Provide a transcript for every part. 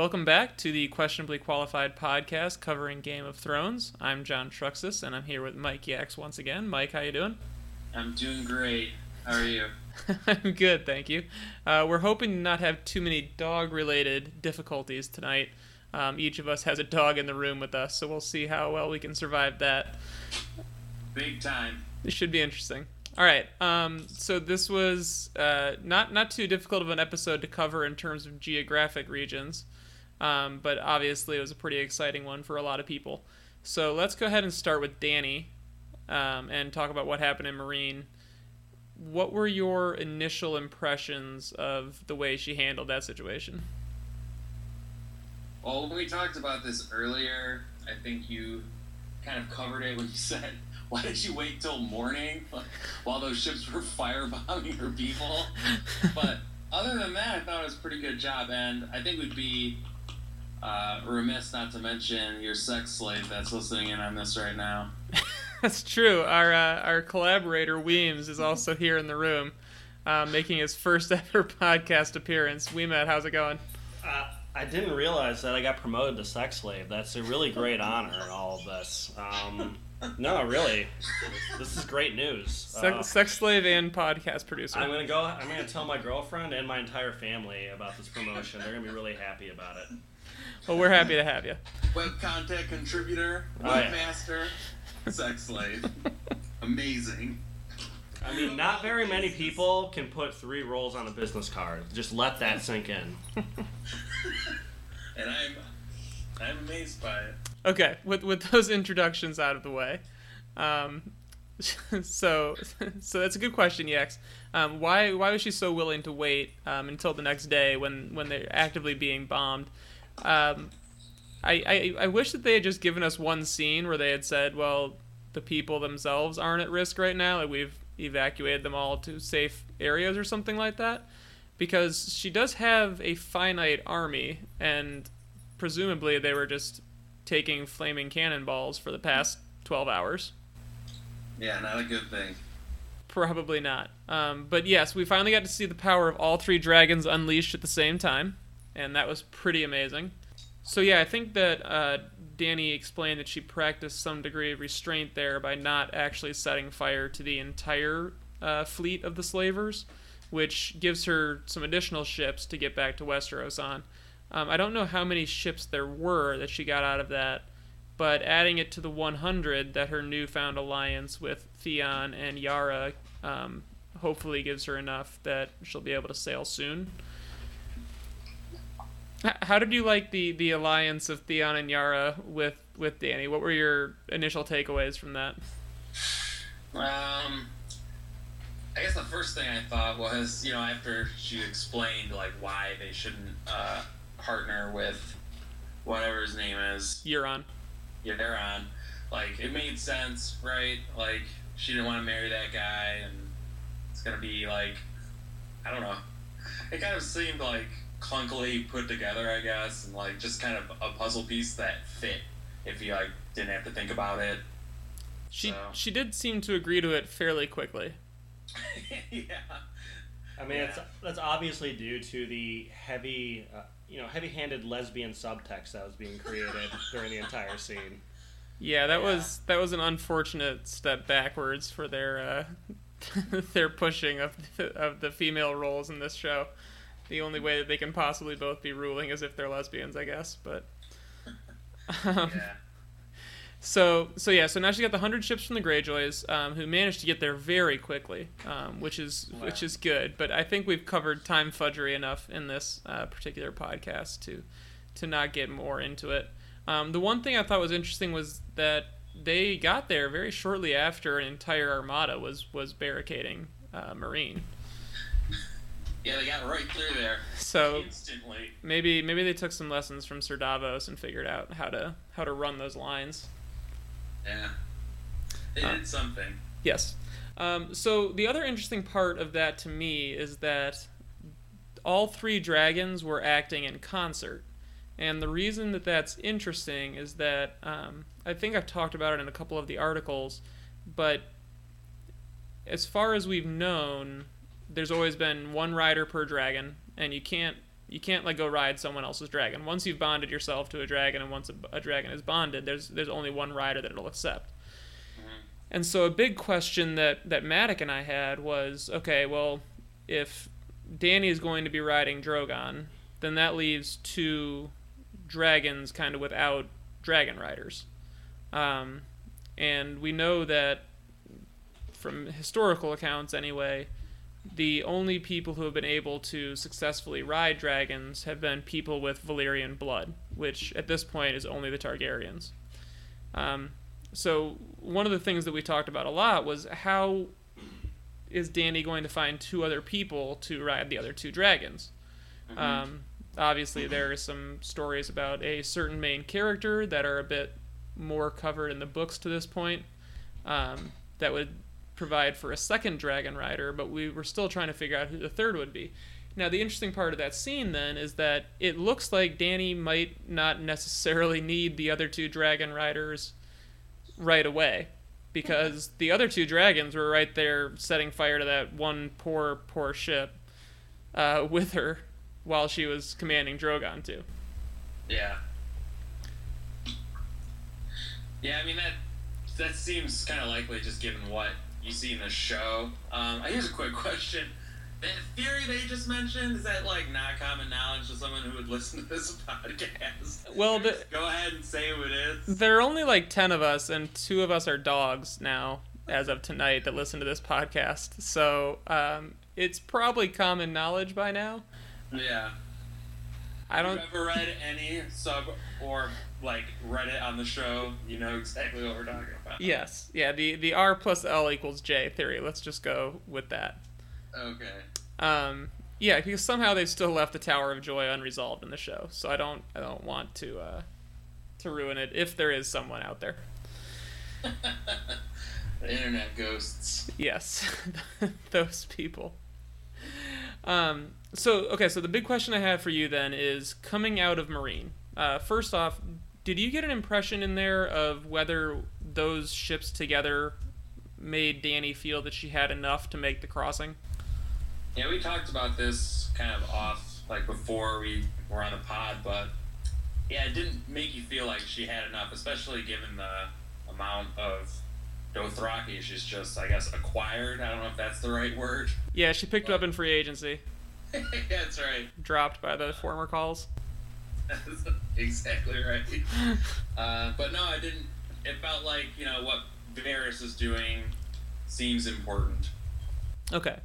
Welcome back to the Questionably Qualified podcast covering Game of Thrones. I'm John Truxus, and I'm here with Mike Yax once again. Mike, how you doing? I'm doing great. How are you? I'm good, thank you. Uh, we're hoping to not have too many dog-related difficulties tonight. Um, each of us has a dog in the room with us, so we'll see how well we can survive that. Big time. This should be interesting. All right. Um, so this was uh, not not too difficult of an episode to cover in terms of geographic regions, um, but obviously it was a pretty exciting one for a lot of people. So let's go ahead and start with Danny um, and talk about what happened in Meereen. What were your initial impressions of the way she handled that situation? Well, when we talked about this earlier, I think you kind of covered it when you said, "Why did you wait till morning while those ships were firebombing her people?" but other than that, I thought it was a pretty good job, and I think we'd be uh, remiss not to mention your sex slave that's listening in on this right now. That's true. Our uh, our collaborator Weems is also here in the room, uh, making his first ever podcast appearance. We met. how's it going? Uh, I didn't realize that I got promoted to sex slave. That's a really great honor in all of this. Um, no, really, this is great news. Sex, Uh, sex slave and podcast producer. I'm gonna go. I'm gonna tell my girlfriend and my entire family about this promotion. They're gonna be really happy about it. Well, we're happy to have you. Web content contributor, Oh, yeah. webmaster, sex slave. Amazing. I mean, not very many people can put three roles on a business card. Just let that sink in. And I'm I'm amazed by it. Okay, with with those introductions out of the way, um, so so that's a good question, Yex. Um, why why was she so willing to wait um, until the next day when when they're actively being bombed? Um, I, I I wish that they had just given us one scene where they had said, well, the people themselves aren't at risk right now, like we've evacuated them all to safe areas or something like that, because she does have a finite army and presumably they were just taking flaming cannonballs for the past 12 hours. Yeah, not a good thing. Probably not. Um, but yes, we finally got to see the power of all three dragons unleashed at the same time, and that was pretty amazing. So yeah, I think that uh, Danny explained that she practiced some degree of restraint there by not actually setting fire to the entire uh, fleet of the slavers, which gives her some additional ships to get back to Westeros on. Um, I don't know how many ships there were that she got out of that, but adding it to the 100 that her newfound alliance with Theon and Yara um, hopefully gives her enough that she'll be able to sail soon. How did you like the, the alliance of Theon and Yara with, with Danny? What were your initial takeaways from that? Um, I guess the first thing I thought was, you know, after she explained like why they shouldn't uh, partner with whatever his name is, Euron. Yaron, like it made sense, right? Like she didn't want to marry that guy, and it's gonna be like, I don't know. It kind of seemed like clunkily put together, I guess, and like just kind of a puzzle piece that fit if you like didn't have to think about it. She So. she did seem to agree to it fairly quickly. yeah. I mean, Yeah. it's that's obviously due to the heavy, uh, you know, heavy-handed lesbian subtext that was being created during the entire scene. Yeah, that Yeah. was that was an unfortunate step backwards for their uh, their pushing of the, of the female roles in this show. The only way that they can possibly both be ruling is if they're lesbians, I guess. But um, Yeah. so so yeah, so now she got the hundred ships from the Greyjoys, um, who managed to get there very quickly, um, which is which is good. But I think we've covered time fudgery enough in this uh, particular podcast to to not get more into it. Um, the one thing I thought was interesting was that they got there very shortly after an entire armada was was barricading uh, Meereen. Yeah, they got right through there So instantly. maybe maybe they took some lessons from Sir Davos and figured out how to how to run those lines. Yeah. They Uh, did something. Yes. Um, so the other interesting part of that to me is that all three dragons were acting in concert. And the reason that that's interesting is that um, I think I've talked about it in a couple of the articles, but as far as we've known, there's always been one rider per dragon, and you can't You can't like go ride someone else's dragon. Once you've bonded yourself to a dragon, and once a, a dragon is bonded, there's there's only one rider that it'll accept. And so a big question that that Matic and I had was, okay, well, if Danny is going to be riding Drogon, then that leaves two dragons kind of without dragon riders. Um, and we know that from historical accounts anyway, the only people who have been able to successfully ride dragons have been people with Valyrian blood, which at this point is only the Targaryens. Um, so one of the things that we talked about a lot was how is Danny going to find two other people to ride the other two dragons? Um, obviously, there are some stories about a certain main character that are a bit more covered in the books to this point um, that would provide for a second dragon rider, but we were still trying to figure out who the third would be. Now, the interesting part of that scene then is that it looks like Danny might not necessarily need the other two dragon riders right away because the other two dragons were right there setting fire to that one poor, poor ship uh, with her while she was commanding Drogon too. Yeah. Yeah, I mean that that seems kind of likely just given what you see in the show. Um, here's a quick question: the theory they just mentioned is that like not common knowledge to someone who would listen to this podcast? Well, the, Go ahead and say who it is. there are only like 10 of us, and two of us are dogs now, as of tonight, that listen to this podcast. So um, it's probably common knowledge by now. Yeah. I don't. If you've ever read any sub or like read it on the show, you know exactly what we're talking about. Yes, yeah. The the R plus L equals J theory. Let's just go with that. Okay. Um, yeah, because somehow they still left the Tower of Joy unresolved in the show, so I don't I don't want to uh, to ruin it if there is someone out there. the internet ghosts. Yes, those people. Um, so okay, so the big question I have for you then is coming out of Meereen. Uh, first off, did you get an impression in there of whether those ships together made Danny feel that she had enough to make the crossing? Yeah, we talked about this kind of off, like before we were on the pod, but yeah, it didn't make you feel like she had enough, especially given the amount of Dothraki she's just, I guess, acquired. I don't know if that's the right word. Yeah, she picked up in free agency, yeah, that's right. dropped by the former khals. Exactly right. Uh, but no, I didn't. It felt like you know what Varys is doing seems important. Okay.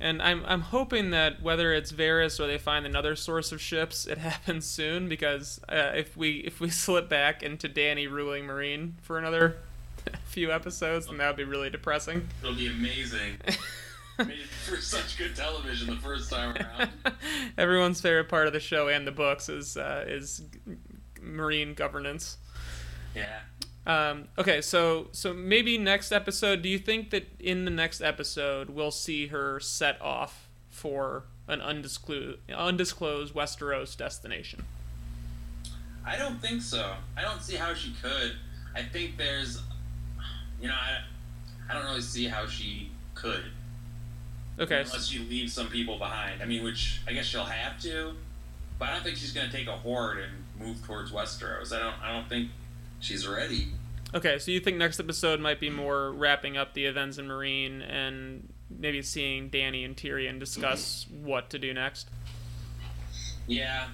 And I'm I'm hoping that whether it's Varys or they find another source of ships, it happens soon because uh, if we if we slip back into Danny ruling Meereen for another few episodes, then that would be really depressing. It'll be amazing. Made for such good television the first time around. Everyone's favorite part of the show and the books is uh, is Meereen governance. Yeah. Um, okay, so so maybe next episode. Do you think that in the next episode we'll see her set off for an undisclosed undisclosed Westeros destination? I don't think so. I don't see how she could. I think there's, you know, I, I don't really see how she could Okay, unless you leave some people behind. I mean, which I guess she'll have to, but I don't think she's gonna take a horde and move towards Westeros. I don't. I don't think she's ready. okay. So you think next episode might be more wrapping up the events in Meereen and maybe seeing Danny and Tyrion discuss what to do next? Yeah.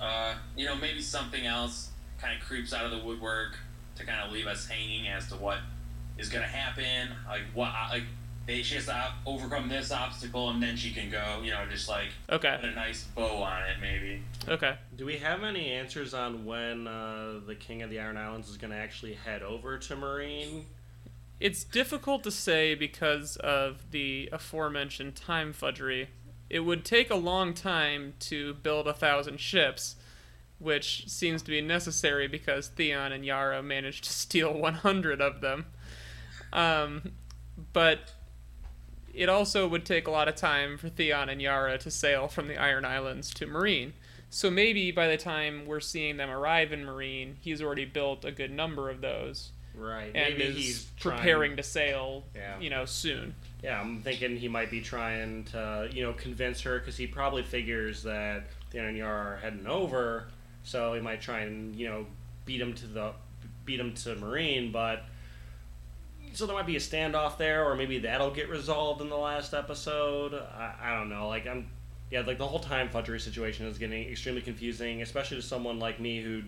Uh, you know, maybe something else kind of creeps out of the woodwork to kind of leave us hanging as to what is going to happen. Like what, like they she has to op- overcome this obstacle and then she can go. You know, just like Okay, put a nice bow on it, maybe. okay. Do we have any answers on when uh, the King of the Iron Islands is going to actually head over to Meereen? It's difficult to say because of the aforementioned time fudgery. It would take a long time to build a thousand ships, which seems to be necessary because Theon and Yara managed to steal 100 of them. Um, but it also would take a lot of time for Theon and Yara to sail from the Iron Islands to Meereen. So maybe by the time we're seeing them arrive in Meereen, he's already built a good number of those Right. and Maybe is he's preparing trying- to sail, Yeah. you know, soon. Yeah, I'm thinking he might be trying to, you know, convince her because he probably figures that Theon and Yara are heading over, so he might try and you know beat him to the beat him to Meereen, but so there might be a standoff there, or maybe that'll get resolved in the last episode. I, I don't know. Like I'm, yeah, like the whole time Fudgery situation is getting extremely confusing, especially to someone like me who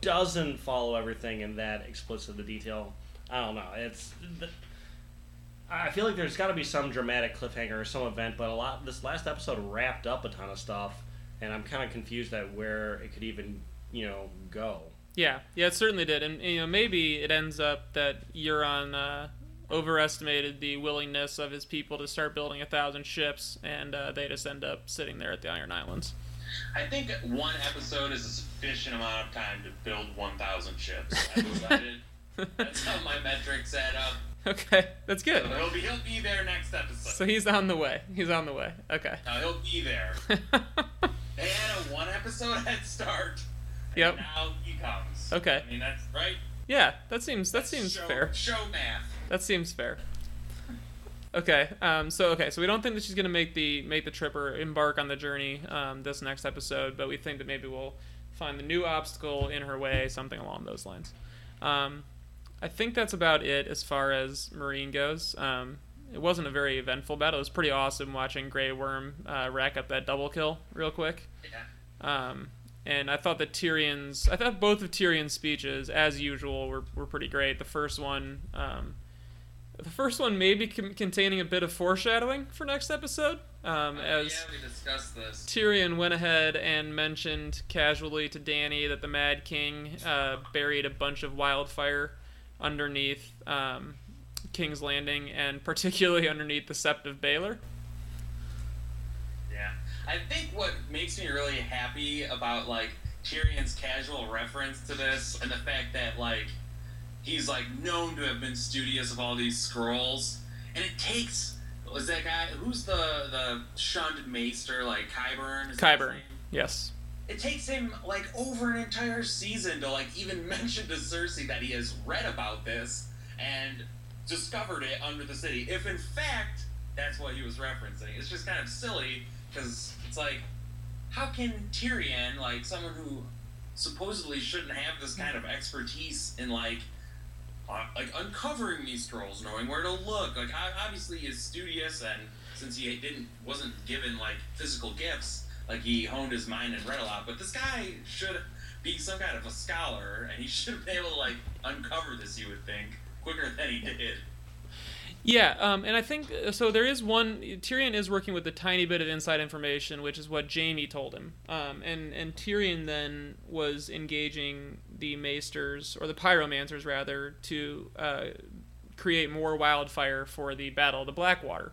doesn't follow everything in that explicit the detail. I don't know. It's. I feel like there's got to be some dramatic cliffhanger or some event, but a lot. This last episode wrapped up a ton of stuff, and I'm kind of confused at where it could even, you know, go. Yeah, yeah, it certainly did, and you know maybe it ends up that Euron uh, overestimated the willingness of his people to start building a thousand ships, and uh, they just end up sitting there at the Iron Islands. I think one episode is a sufficient amount of time to build 1,000 ships. I. That's how my metrics add up. Okay, that's good. So he'll be he'll be there next episode. So he's on the way. He's on the way. Okay. Now he'll be there. they had a one episode head start. And Yep. Now he comes. Okay. I mean that's right. Yeah, that seems that seems show, fair. Show math. That seems fair. Okay, um, so okay, so we don't think that she's gonna make the make the trip or embark on the journey um, this next episode, but we think that maybe we'll find the new obstacle in her way, something along those lines. Um, I think that's about it as far as Meereen goes. Um, it wasn't a very eventful battle. It was pretty awesome watching Grey Worm uh, rack up that double kill real quick. Yeah. And I thought that Tyrion's, I thought both of Tyrion's speeches, as usual, were, were pretty great. The first one, um, the first one maybe con- containing a bit of foreshadowing for next episode, um, Oh, as yeah, we discussed this. Tyrion went ahead and mentioned casually to Danny that the Mad King uh, buried a bunch of wildfire underneath um, King's Landing, and particularly underneath the Sept of Baelor. I think what makes me really happy about like Tyrion's casual reference to this and the fact that like he's like known to have been studious of all these scrolls and it takes was that guy who's the the shunned maester like Qyburn? Is that his Qyburn, name? yes. It takes him like over an entire season to like even mention to Cersei that he has read about this and discovered it under the city. If in fact that's what he was referencing, it's just kind of silly because it's like, how can Tyrion, like someone who supposedly shouldn't have this kind of expertise in like, uh, like uncovering these scrolls, knowing where to look, like obviously he's studious and since he didn't wasn't given like physical gifts, like he honed his mind and read a lot. But this guy should be some kind of a scholar, and he should be able to like uncover this. You would think quicker than he did. Yeah, um, and I think so. There is one. Tyrion is working with a tiny bit of inside information, which is what Jaime told him. Um, and and Tyrion then was engaging the Maesters or the Pyromancers rather to uh, create more wildfire for the Battle of the Blackwater.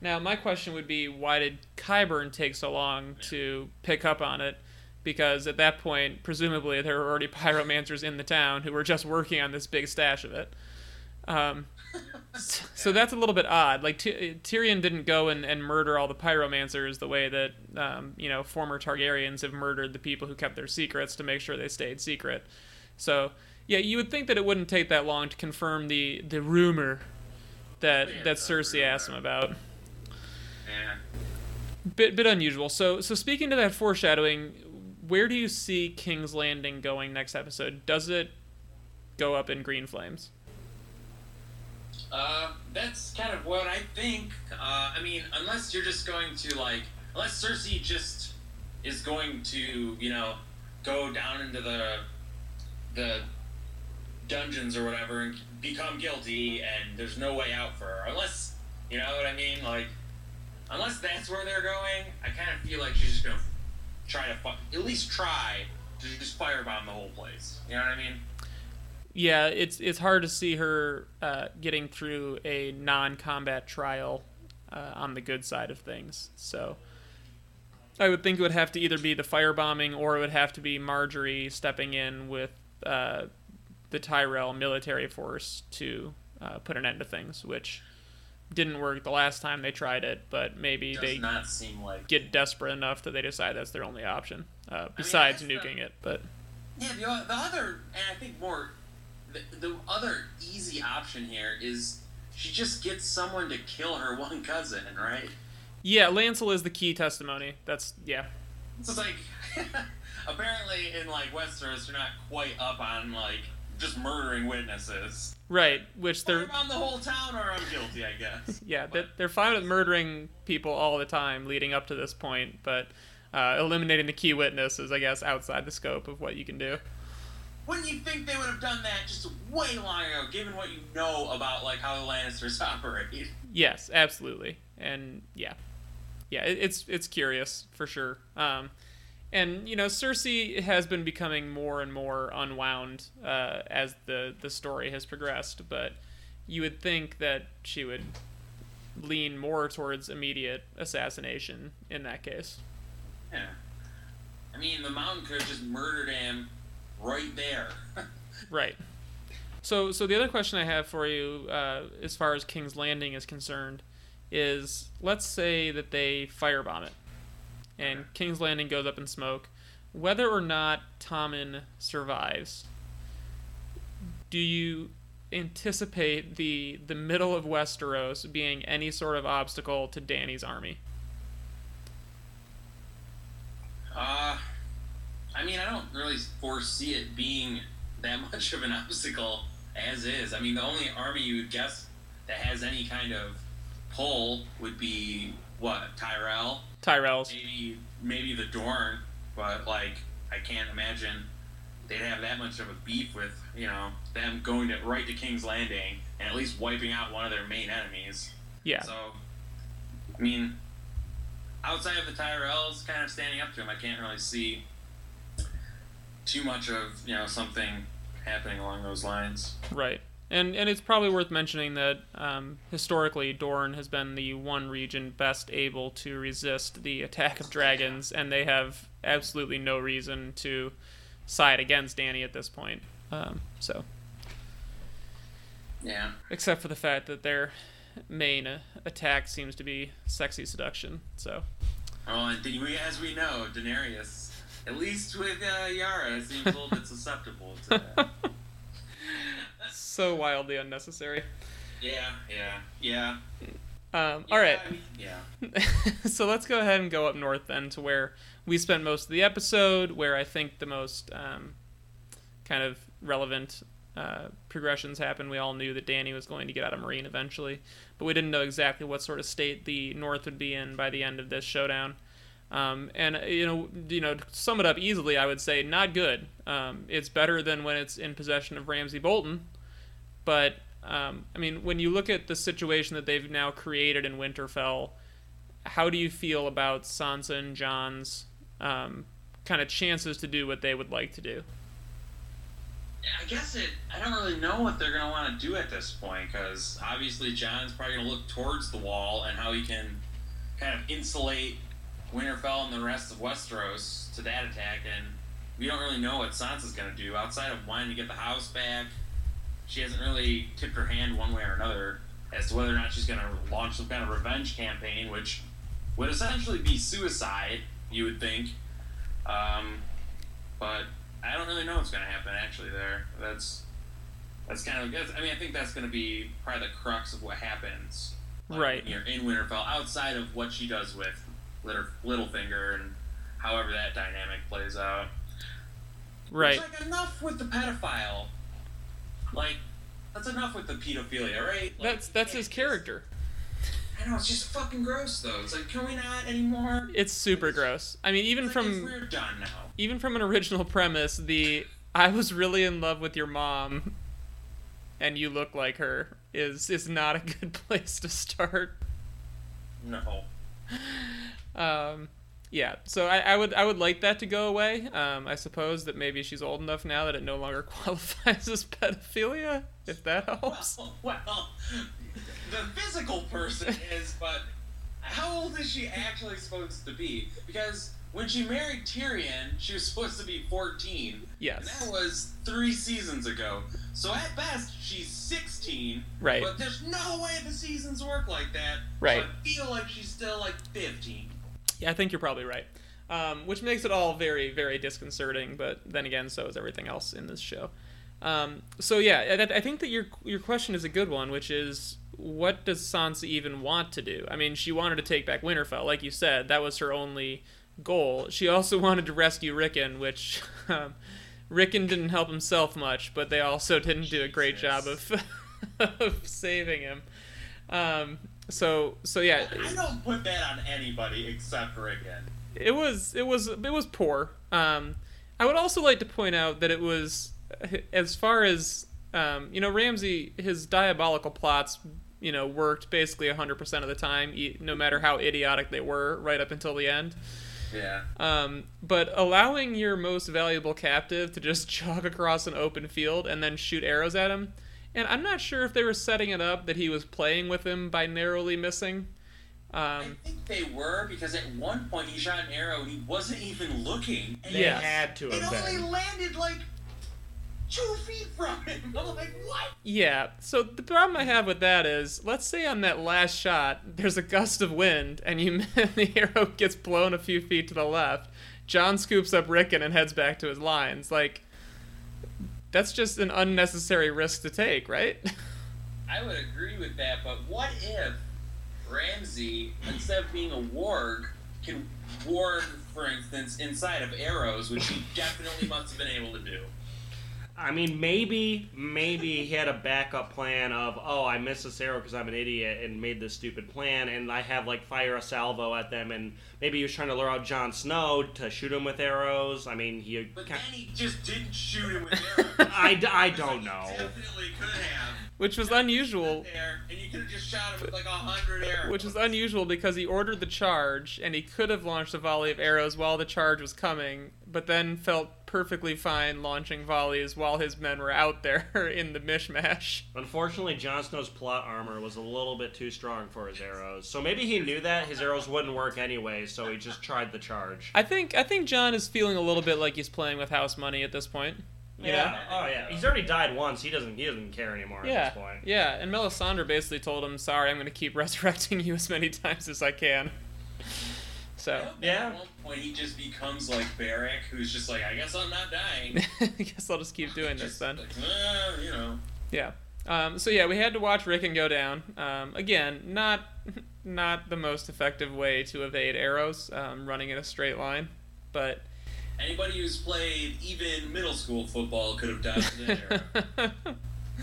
Now, my question would be, why did Qyburn take so long to pick up on it? Because at that point, presumably, there were already pyromancers in the town who were just working on this big stash of it. Um, so that's a little bit odd. Like Ty- Tyrion didn't go and, and murder all the pyromancers the way that um, you know former Targaryens have murdered the people who kept their secrets to make sure they stayed secret. So yeah, you would think that it wouldn't take that long to confirm the the rumor that Yeah, that Cersei asked him about. Yeah. Bit bit unusual. So so speaking to that foreshadowing, where do you see King's Landing going next episode? Does it go up in green flames? Uh, that's kind of what I think. Uh, I mean, unless you're just going to like, unless Cersei just is going to, you know, go down into the the dungeons or whatever and become guilty, and there's no way out for her. Unless, you know what I mean? Like, unless that's where they're going, I kind of feel like she's just gonna try to fu- at least try to just firebomb the whole place. You know what I mean? Yeah, it's it's hard to see her uh, getting through a non-combat trial uh, on the good side of things. So I would think it would have to either be the firebombing or it would have to be Margaery stepping in with uh, the Tyrell military force to uh, put an end to things, which didn't work the last time they tried it. But maybe Does they not seem like get desperate enough that they decide that's their only option uh, besides guess the- nuking it. But Yeah, the, the other, and I think more, the, the other easy option here is she just gets someone to kill her one cousin, right? yeah, Lancel is the key testimony. That's yeah. It's like, apparently in like Westeros, they're not quite up on like just murdering witnesses. Right, which they're on the whole town or I'm guilty, I guess. yeah, they're, they're fine with murdering people all the time leading up to this point, but uh, eliminating the key witness is, I guess, outside the scope of what you can do. Wouldn't you think they would have done that just way long ago, given what you know about like how the Lannisters operate? Yes, absolutely, and yeah, yeah, it, it's it's curious for sure. Um, and you know, Cersei has been becoming more and more unwound uh, as the the story has progressed, but you would think that she would lean more towards immediate assassination in that case. Yeah. I mean, the Mountain could have just murdered him right there. right. So, so the other question I have for you, uh, as far as King's Landing is concerned, is let's say that they firebomb it, and King's Landing goes up in smoke. Whether or not Tommen survives, do you anticipate the the middle of Westeros being any sort of obstacle to Danny's army? Uh, I mean, I don't really foresee it being that much of an obstacle as is. I mean, the only army you would guess that has any kind of pull would be what Tyrell. Tyrells. Maybe maybe the Dorne, but like I can't imagine they'd have that much of a beef with you know them going to right to King's Landing and at least wiping out one of their main enemies. Yeah. So, I mean, outside of the Tyrells kind of standing up to him, I can't really see too much of you know something happening along those lines. Right. And, and it's probably worth mentioning that um, historically, Dorne has been the one region best able to resist the attack of dragons, and they have absolutely no reason to side against Danny at this point. Um, so, yeah. Except for the fact that their main uh, attack seems to be sexy seduction. So. Oh, and as we know, Daenerys, at least with uh, Yara, it seems a little bit susceptible to that. so wildly unnecessary. Yeah, yeah, yeah. Um, all right. I mean, yeah. so let's go ahead and go up north then to where we spent most of the episode, where I think the most um, kind of relevant uh, progressions happened. We all knew that Danny was going to get out of Meereen eventually, but we didn't know exactly what sort of state the North would be in by the end of this showdown. Um, and you know, you know, to sum it up easily, I would say not good. Um, it's better than when it's in possession of Ramsay Bolton, but um, I mean, when you look at the situation that they've now created in Winterfell, how do you feel about Sansa and Jon's um, kind of chances to do what they would like to do? I guess it. I don't really know what they're gonna want to do at this point because obviously Jon's probably gonna look towards the wall and how he can kind of insulate Winterfell and the rest of Westeros to that attack, and we don't really know what Sansa's gonna do outside of wanting to get the house back. She hasn't really tipped her hand one way or another as to whether or not she's gonna launch some kind of revenge campaign, which would essentially be suicide, you would think. Um, but I don't really know what's going to happen actually there. That's that's kind of I mean I think that's going to be probably the crux of what happens. Like, right. When you're in Winterfell, outside of what she does with Litter, Littlefinger and however that dynamic plays out. Right. It's like enough with the pedophile. Like that's enough with the pedophilia, right? Like, that's that's his character. I know it's just fucking gross though. It's like, can we not anymore? It's super it's, gross. I mean, even like from we're done now. Even from an original premise, the I was really in love with your mom, and you look like her is is not a good place to start. No. Um, yeah. So I, I would I would like that to go away. Um, I suppose that maybe she's old enough now that it no longer qualifies as pedophilia. If that helps. Well, well the physical person is, but how old is she actually supposed to be? Because when she married Tyrion, she was supposed to be 14. Yes. And that was three seasons ago. So at best, she's 16. Right. But there's no way the seasons work like that. Right. So I feel like she's still like 15. Yeah, I think you're probably right. Um, which makes it all very, very disconcerting. But then again, so is everything else in this show. Um, so yeah, I, I think that your your question is a good one, which is what does Sansa even want to do? I mean, she wanted to take back Winterfell, like you said. That was her only goal. She also wanted to rescue Rickon, which um, Rickon didn't help himself much, but they also didn't do a great job of of saving him. Um, so so yeah, I don't put that on anybody except Rickon. it was it was it was poor. Um, I would also like to point out that it was as far as um, you know Ramsay his diabolical plots you know worked basically 100% of the time no matter how idiotic they were right up until the end. Yeah. Um, but allowing your most valuable captive to just jog across an open field and then shoot arrows at him, and I'm not sure if they were setting it up that he was playing with him by narrowly missing. I Um, think they were because at one point he shot an arrow and he wasn't even looking. And They Yes. had to Have It have only been. landed like two feet from him. I'm like, what? Yeah, so the problem I have with that is, let's say on that last shot, there's a gust of wind, and you the arrow gets blown a few feet to the left. Jon scoops up Rickon and heads back to his lines. Like, that's just an unnecessary risk to take, right? I would agree with that, but what if Ramsay, instead of being a warg, can warg, for instance, inside of arrows, which he definitely must have been able to do? I mean, maybe, maybe he had a backup plan of, oh, I missed this arrow because I'm an idiot and made this stupid plan, and I have like fire a salvo at them, and maybe he was trying to lure out Jon Snow to shoot him with arrows. I mean, he. But ki- then he just didn't shoot him with arrows. I, d- I It's like don't you know. Definitely could have. Which was unusual. There, and you could have just shot him with like a hundred arrows. Which was unusual because he ordered the charge, and he could have launched a volley of arrows while the charge was coming, but then felt perfectly fine launching volleys while his men were out there in the mishmash. Unfortunately, Jon Snow's plot armor was a little bit too strong for his arrows, so maybe he knew that his arrows wouldn't work anyway, so he just tried the charge. I think I think Jon is feeling a little bit like he's playing with house money at this point. You yeah. know? Oh yeah. He's already died once. He doesn't. He doesn't care anymore Yeah, at this point. yeah, and Melisandre basically told him, "Sorry, I'm going to keep resurrecting you as many times as I can." So, Yeah. At one point, he just becomes like Beric, who's just like, I guess I'm not dying. I guess I'll just keep doing this then. Like, "Uh, you know. Yeah. Um, so yeah, we had to watch Rickon go down. Um, again, not not the most effective way to evade arrows, um, running in a straight line, but Anybody who's played even middle school football could have died with that arrow.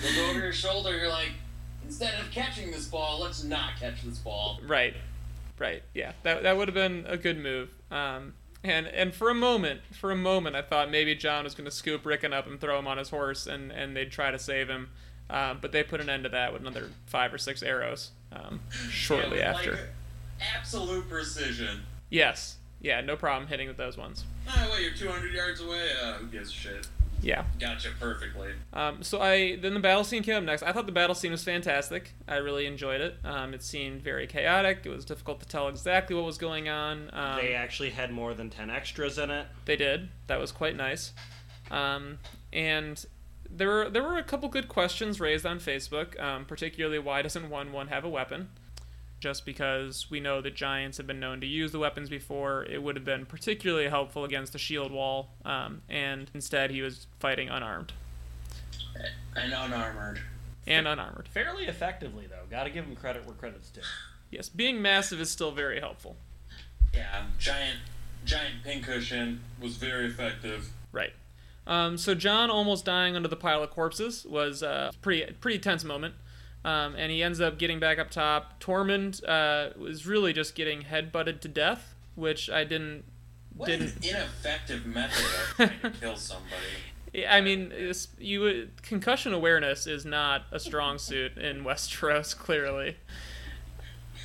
Look over your shoulder, you're like, instead of catching this ball, let's not catch this ball. right, right, yeah, that that would have been a good move. Um, and and for a moment, for a moment, I thought maybe Jon was going to scoop Rickon up and throw him on his horse, and and they'd try to save him. Um, but they put an end to that with another five or six arrows um, shortly Yeah, after. Like, absolute precision. Yes, yeah, no problem hitting with those ones. Oh, wait, you're 200 yards away? Uh, who gives a shit? Yeah. Gotcha perfectly. Um, so I then the battle scene came up next. I thought the battle scene was fantastic. I really enjoyed it. Um, it seemed very chaotic. It was difficult to tell exactly what was going on. Um, They actually had more than ten extras in it. they did. That was quite nice. Um, and there were there were a couple good questions raised on Facebook, um, particularly why doesn't Wun Wun have a weapon? Just because we know that giants have been known to use the weapons before, it would have been particularly helpful against the shield wall. Um, and instead, he was fighting unarmed And unarmored. and unarmored. Fairly effectively though. Got to give him credit where credit's due. Yes, being massive is still very helpful. Yeah, giant, giant pincushion was very effective. Right. Um, so Jon almost dying under the pile of corpses was a pretty pretty tense moment, um, and he ends up getting back up top. Tormund uh, was really just getting headbutted to death, which I didn't What didn't. an ineffective method of trying to kill somebody. I mean, you concussion awareness is not a strong suit in Westeros. Clearly,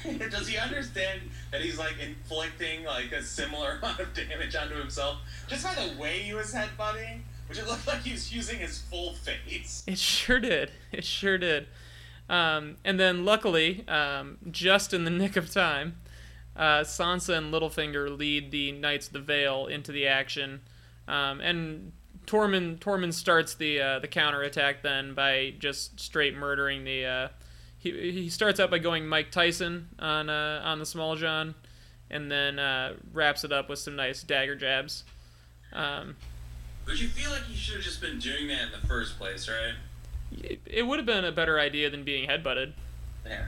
Does he understand that he's like inflicting like a similar amount of damage onto himself just by the way he was headbutting? Which it looked like he was using his full face. it sure did. It sure did. Um, and then, luckily, um, just in the nick of time, uh, Sansa and Littlefinger lead the Knights of the Vale into the action, um, and Tormund Tormund starts the uh, the counterattack then by just straight murdering the. Uh, he, he starts out by going Mike Tyson on uh, on the Smalljon, and then uh, wraps it up with some nice dagger jabs. Um, But you feel like he should have just been doing that in the first place, right? It, would have been a better idea than being headbutted. Yeah.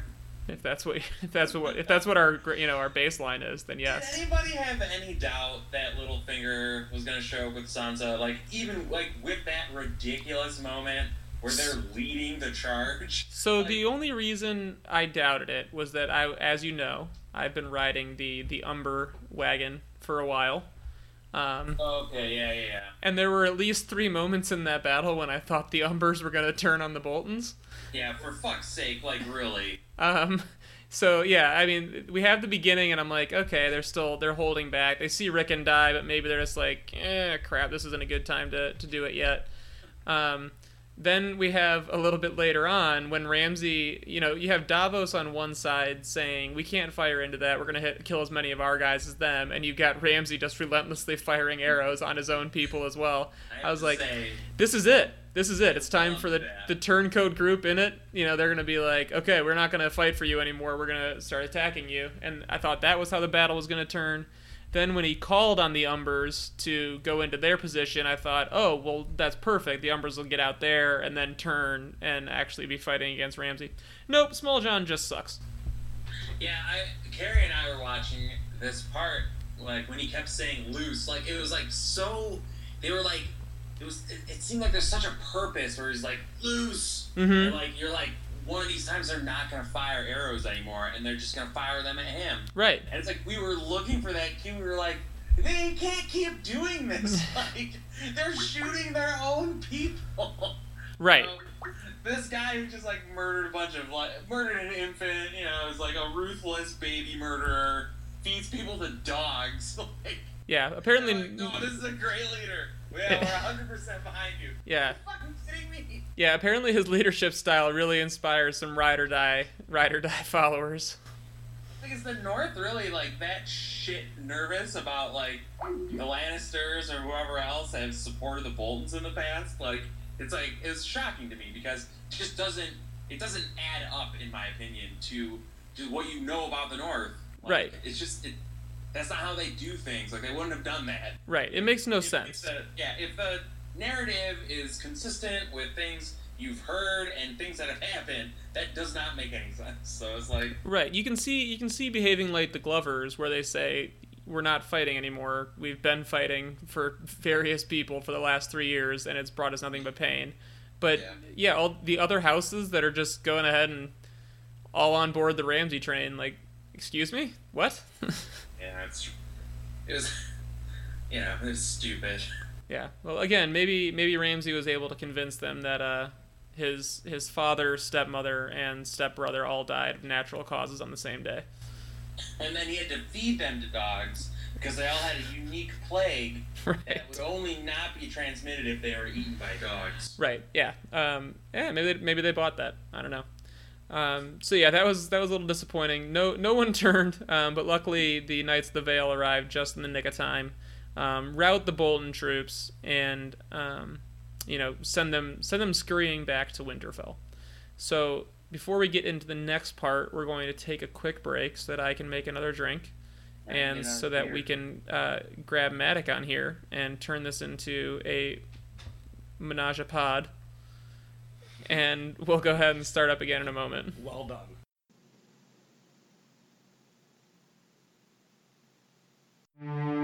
If that's what if that's what if that's what our you know our baseline is, then Did yes. anybody have any doubt that Littlefinger was gonna show up with Sansa? Like even like with that ridiculous moment where they're leading the charge. So Like- the only reason I doubted it was that I, as you know, I've been riding the the Umber wagon for a while. Um, Okay, yeah, yeah, yeah. and there were at least three moments in that battle when I thought the Umbers were going to turn on the Boltons. Yeah, for fuck's sake, like really. Um, so yeah, I mean, we have the beginning, and I'm like, okay, they're still they're holding back. They see Rickon die, but maybe they're just like, eh, crap, this isn't a good time to to do it yet. Um, then we have a little bit later on when Ramsay, you know, you have Davos on one side saying we can't fire into that. We're gonna hit kill as many of our guys as them, and you've got Ramsay just relentlessly firing arrows on his own people as well. have I was like, say, this is it. This is it. It's time for the that. the turncoat group in it. You know, they're gonna be like, okay, we're not gonna fight for you anymore. We're gonna start attacking you. And I thought that was how the battle was gonna turn. Then when he called on the Umbers to go into their position, I thought, oh well, that's perfect. The Umbers will get out there and then turn and actually be fighting against Ramsay. Nope, Smalljon just sucks. Yeah, I Carrie and I were watching this part, like when he kept saying loose, like it was like so they were like it was it, it seemed like there's such a purpose where he's like loose Mhm. and like you're like one of these times they're not gonna fire arrows anymore and they're just gonna fire them at him. Right. And it's like we were looking for that cue, we were like, they can't keep doing this. like they're shooting their own people. Right. So, this guy who just like murdered a bunch of like murdered an infant, you know, is like a ruthless baby murderer, feeds people to dogs. like, Yeah. Apparently. like, no, this is a great leader. Yeah, we're 100 percent behind you. Yeah. Are you fucking kidding me? Yeah. Apparently his leadership style really inspires some ride or die ride or die followers. Like, is the North really like that shit nervous about like the Lannisters or whoever else have supported the Boltons in the past? Like, it's like it's shocking to me because it just doesn't it doesn't add up in my opinion to to what you know about the North. Like, Right. It's just it. That's not how they do things. Like they wouldn't have done that. Right. It makes no If- sense. If the, yeah, if the narrative is consistent with things you've heard and things that have happened, that does not make any sense. So it's like. Right. You can see you can see behaving like the Glovers, where they say we're not fighting anymore. We've been fighting for various people for the last three years, and it's brought us nothing but pain. But Yeah. yeah, all the other houses that are just going ahead and all on board the Ramsay train, like, excuse me, what? Yeah, it's it was you know, it was stupid. yeah. Well, again, maybe maybe Ramsay was able to convince them that uh, his his father, stepmother, and stepbrother all died of natural causes on the same day. And then he had to feed them to dogs because they all had a unique plague Right. that would only not be transmitted if they were eaten by dogs. Right. Yeah. Um, yeah. Maybe they, maybe they bought that. I don't know. Um, so yeah, that was that was a little disappointing. No no one turned, um, but luckily the Knights of the Vale arrived just in the nick of time, um, rout the Bolton troops, and um, you know send them send them scurrying back to Winterfell. So before we get into the next part, we're going to take a quick break so that I can make another drink, and know, so that here. we can uh, grab Matic on here and turn this into a menage a pod and we'll go ahead and start up again in a moment. Well done. Mm-hmm.